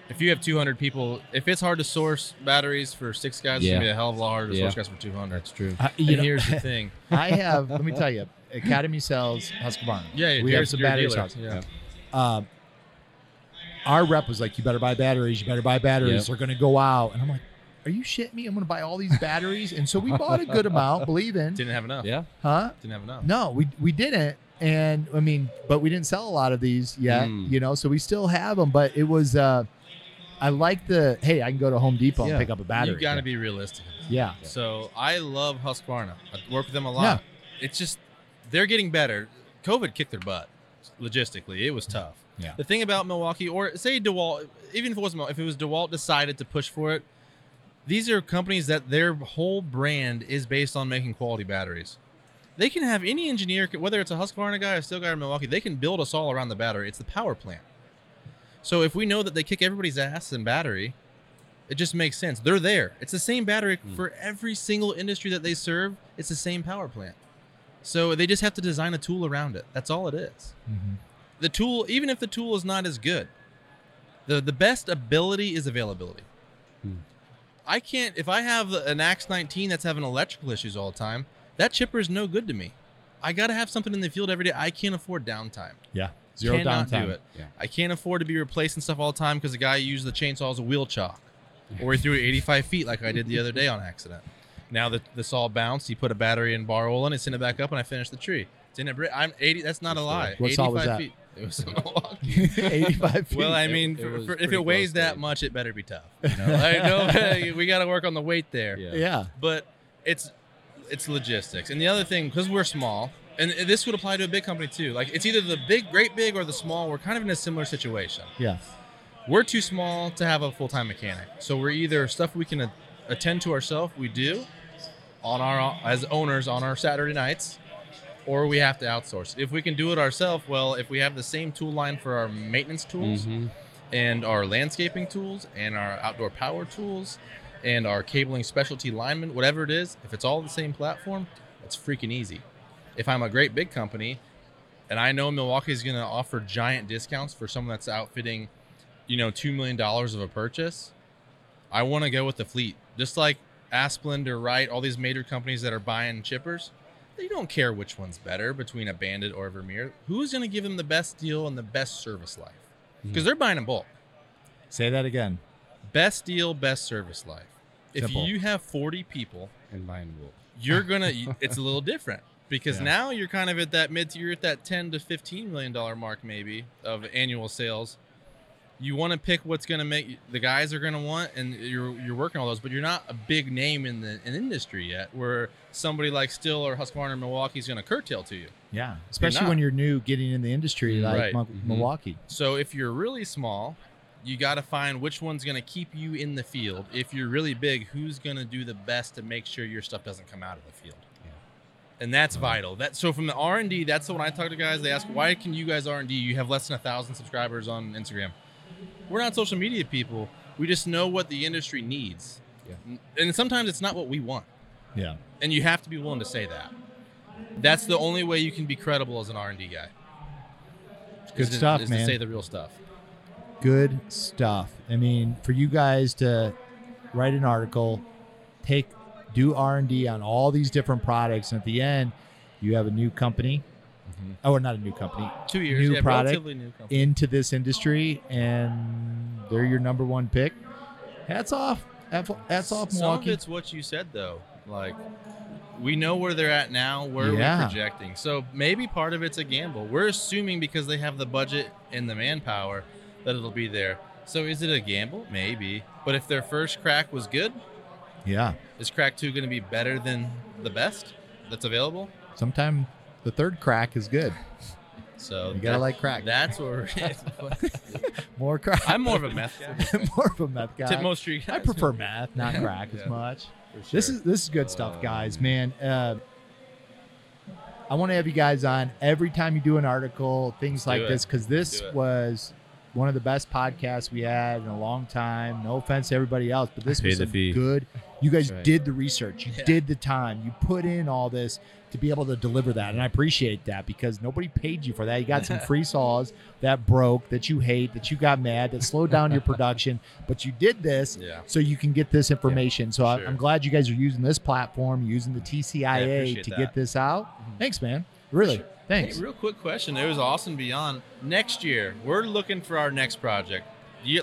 If you have 200 people, if it's hard to source batteries for six guys, it's gonna be a hell of a lot harder to Yeah. source guys for 200. That's true. Uh, And know, here's the thing. I have. let me tell you, Academy sells Husqvarna. Yeah, yeah we have some you're battery dealer. Yeah. Um, our rep was like, "You better buy batteries. You better buy batteries. Yep. They're going to go out." And I'm like, "Are you shitting me? I'm going to buy all these batteries." And so we bought a good amount, believe in, Didn't have enough. Yeah. huh? Didn't have enough. No, we we didn't. And I mean, but we didn't sell a lot of these yet, Mm. you know. So we still have them, but it was. uh I like the hey, I can go to Home Depot Yeah. and pick up a battery. You got to be realistic. yeah, So I love Husqvarna. I work with them a lot. It's just they're getting better. COVID kicked their butt. Logistically, it was tough. Yeah. The thing about Milwaukee, or say Dewalt, even if it wasn't, Mil- if it was Dewalt decided to push for it, these are companies that their whole brand is based on making quality batteries. They can have any engineer, whether it's a Husqvarna guy, or a Stihl guy, or Milwaukee, they can build us all around the battery. It's the power plant. So if we know that they kick everybody's ass in battery, it just makes sense. They're there. It's the same battery for every single industry that they serve. It's the same power plant. So they just have to design a tool around it. That's all it is. The tool, even if the tool is not as good, the the best ability is availability. Hmm. I can't if I have an Axe 19 that's having electrical issues all the time. That chipper is no good to me. I got to have something in the field every day. I can't afford downtime. yeah, zero Cannot downtime. do it. Yeah. I can't afford to be replacing stuff all the time because the guy used the chainsaw as a wheel chalk, or he threw it 85 feet like I did the other day on accident. Now that the saw bounced, he put a battery in bar oil and it sent it back up, and I finished the tree. It's in a bri- I'm 80. That's not a lie. What 85 saw was that? feet. It was a Milwaukee. 85 feet. Well, I mean, it for- was for- if pretty it weighs close that to- much, it better be tough. You know? I know we got to work on the weight there Yeah. yeah, but it's it's logistics. And the other thing, because we're small, and this would apply to a big company too. Like it's either the big, great big, or the small. We're kind of in a similar situation. yeah, We're too small to have a full time mechanic, so we're either stuff we can a- attend to ourselves. We do on our as owners on our Saturday nights. Or we have to outsource. If we can do it ourselves, well, if we have the same tool line for our maintenance tools, Mhm. and our landscaping tools and our outdoor power tools and our cabling specialty linemen, whatever it is, if it's all the same platform, it's freaking easy. If I'm a great big company and I know Milwaukee is going to offer giant discounts for someone that's outfitting, you know, $2 million of a purchase, I want to go with the fleet. Just like Asplundh or Wright, all these major companies that are buying chippers, they don't care which one's better between a Bandit or a Vermeer. Who's going to give them the best deal and the best service life? Mm-hmm. Because they're buying in bulk. say that again. Best deal, best service life. If you have 40 people, And buying wool. you're gonna. it's a little different because Yeah. now you're kind of at that mid. You're at that 10 to 15 million dollar mark maybe of annual sales. You want to pick what's gonna make the guys are gonna want, and you're you're working all those, but you're not a big name in the in industry yet, where somebody like Stihl or Husqvarna or Milwaukee is gonna curtail to you. Yeah, especially not. when you're new, getting in the industry like Right. Mhm. Milwaukee. So if you're really small, you got to find which one's going to keep you in the field. If you're really big, who's going to do the best to make sure your stuff doesn't come out of the field? And that's vital. That so from the R and D, that's the one I talk to guys. They ask, "Why can you guys R and D? You have less than a thousand subscribers on Instagram." We're not social media people. We just know what the industry needs, Yeah. and sometimes it's not what we want. Yeah, And you have to be willing to say that. That's the only way you can be credible as an R and D guy. good to- stuff, man. To say the real stuff. good stuff. I mean, for you guys to write an article, take do R and D on all these different products, and at the end, you have a new company. Mhm. Oh, not a new company Two years, New yeah, product new into this industry, and they're your number one pick. Hats off. hats off Some of it's what you said though. Like we know where they're at now. Where Yeah. are we projecting? So maybe part of it's a gamble. We're assuming because they have the budget and the manpower that it'll be there. So is it a gamble? Maybe. But if their first crack was good, Yeah. is crack two going to be better than the best that's available? Sometime the third crack is good. So You gotta that- like crack. That's where More crack. I'm more of a meth guy. more of a meth guy. Tip most street I prefer meth, not crack Yeah. as much. For This is this is good stuff, guys. Man, uh, I want to have you guys on every time you do an article, things Let's like this, because this was one of the best podcasts we had in a long time. No offense to everybody else, but this Pay was the some good. You guys right. did the research. You Yeah. did the time. You put in all this to be able to deliver that, and I appreciate that because nobody paid you for that. You got some free saws that broke, that you hate, that you got mad, that slowed down your production, but you did this Yeah. so you can get this information. so I- sure. I'm glad you guys are using this platform, using the TCIA to that. get this out. Mm-hmm. Thanks, man. Really, Sure. Thanks. Hey, real quick question. It was awesome beyond. Next year, we're looking for our next project.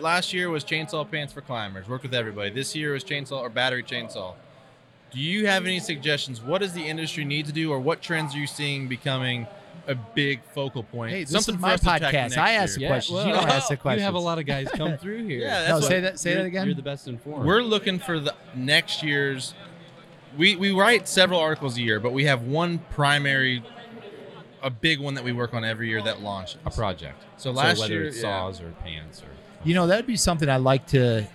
Last year was chainsaw pants for climbers. Worked with everybody. This year was chainsaw or battery chainsaw. Do you have any suggestions? What does the industry need to do, or what trends are you seeing becoming a big focal point? Hey, this Something is my us podcast. I ask year. the questions. You don't ask the questions. You have a lot of guys come through here. Yeah, that's No, what- say that. Say that again. You're the best informed. We're looking for the next year's. We we write several articles a year, but we have one primary, a big one that we work on every year that launches. a project. So last whether year, it's yeah. saws or pants or You know, that'd be something I'd like to.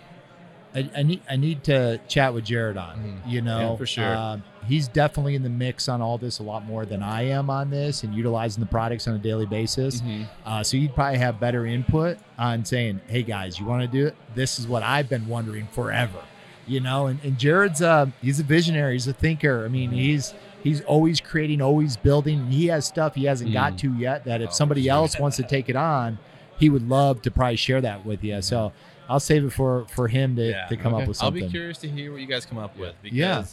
I, I need. I need to chat with Jared on. Mhm. You know, Yeah, for sure. Um, he's definitely in the mix on all this a lot more than I am on this and utilizing the products on a daily basis. Mm-hmm. Uh, so you'd probably have better input on saying, "Hey guys, you want to do it? This is what I've been wondering forever." You know, and, and Jared's uh, he's a visionary, he's a thinker. I mean, he's he's always creating, always building. He has stuff he hasn't got Mm. to yet that if Oh, somebody sure. else wants to take it on, he would love to probably share that with you. So I'll save it for for him to, Yeah. to come Okay. up with something. I'll be curious to hear what you guys come up with because Yeah.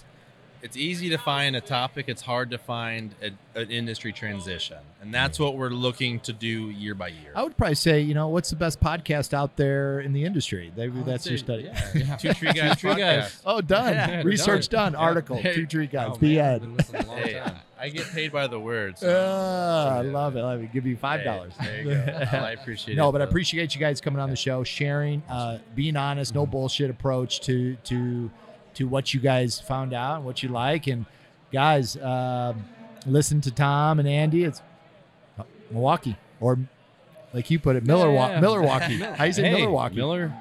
It's easy to find a topic. It's hard to find a, an industry transition, and that's what we're looking to do year by year. I would probably say, you know, what's the best podcast out there in the industry? Maybe I would that's your study. Yeah, two tree guys. Two Tree Guys. Oh, done. Yeah, Research done. Yeah. Article. Hey. Two tree guys. Oh, the man, end. I've been listening a long Hey. I get paid by the words. Uh, I love it. Love it. Give you five Hey, dollars. there you go. I appreciate it. no, but I appreciate you guys coming on the show, sharing, uh, being honest, no bullshit approach to to to what you guys found out and what you like. And guys, um, listen to Tom and Andy. It's uh, Milwaukee or like you put it, Miller Yeah, yeah. Milwaukee. How you say Hey, Milwaukee? Miller.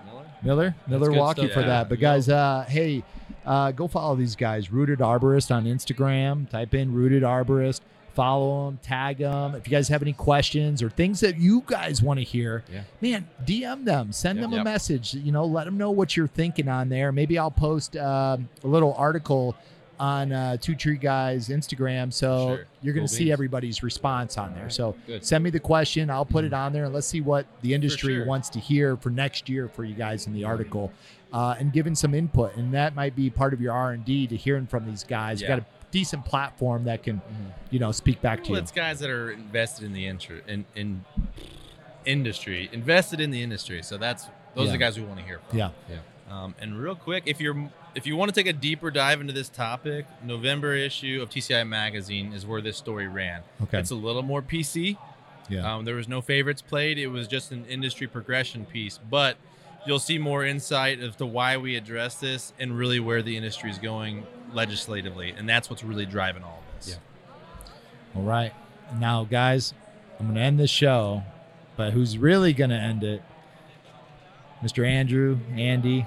Miller, Miller stuff. for Yeah. that. But guys, uh, hey, uh, go follow these guys. Rooted Arborist on Instagram. Type in Rooted Arborist. Follow them, tag them. If you guys have any questions or things that you guys want to hear, Yeah. man, DM them. Send Yep. them a Yep. message. You know, let them know what you're thinking on there. Maybe I'll post um, a little article on uh, Two Tree Guys Instagram, so Sure. you're going to Cool see beans. everybody's response on there. So Good. send me the question. I'll put it on there and let's see what the industry sure. wants to hear for next year for you guys in the article, uh, and giving some input. And that might be part of your R and D to hearing from these guys. You got a decent platform that can, you know, speak back to Well, you. it's guys that are invested in the intro, in, in industry, invested in the industry. So that's those Yeah. are the guys we want to hear from. Yeah. Um, and real quick, if you're if you want to take a deeper dive into this topic, November issue of TCI Magazine is where this story ran. Okay. It's a little more PC. Yeah. Um, there was no favorites played. It was just an industry progression piece, but you'll see more insight as to why we address this and really where the industry is going legislatively, and that's what's really driving all of this. Yeah. All right. Now, guys, I'm going to end the show, but who's really going to end it? Mr. Andrew, Andy,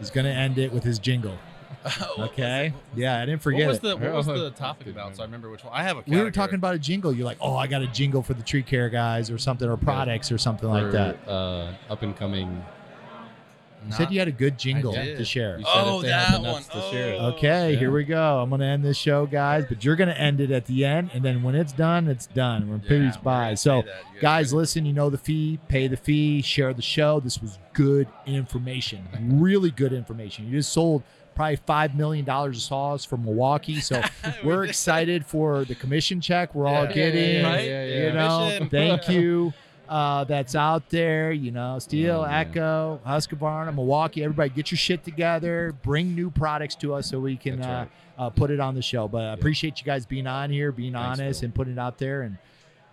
is going to end it with his jingle. Okay. Yeah, I didn't forget what was the what was Oh, the topic about? So I remember which one. I have a. we were talking about a jingle. You're like, oh, I got a jingle for the tree care guys or something, or products or something like that. Uh, up and coming. You said you had a good jingle did. to share. You said Oh, if they had the that nuts one. to share it. Oh. Okay, Yeah. here we go. I'm gonna end this show, guys, but you're gonna end it at the end, and then when it's done, it's done. We're Yeah, pleased we're by. gonna So, say that. You guys, listen. You know the fee. Pay the fee. Share the show. This was good information. Really good information. You just sold probably five million dollars of saws from Milwaukee. So We we're excited for the commission check we're all Yeah. getting. Right? Yeah, yeah, You yeah. know, Commission. thank you. Uh, that's out there. You know, Stihl, man. Echo, Husqvarna, Milwaukee. Everybody, get your shit together. Bring new products to us so we can uh, right. uh, put it on the show. But I appreciate you guys being on here, being Thanks, honest, Phil. and putting it out there. And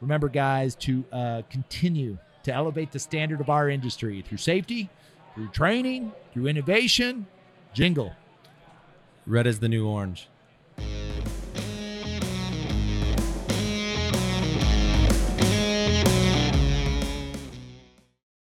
remember, guys, to uh, continue to elevate the standard of our industry through safety, through training, through innovation. Jingle. Red is the new orange.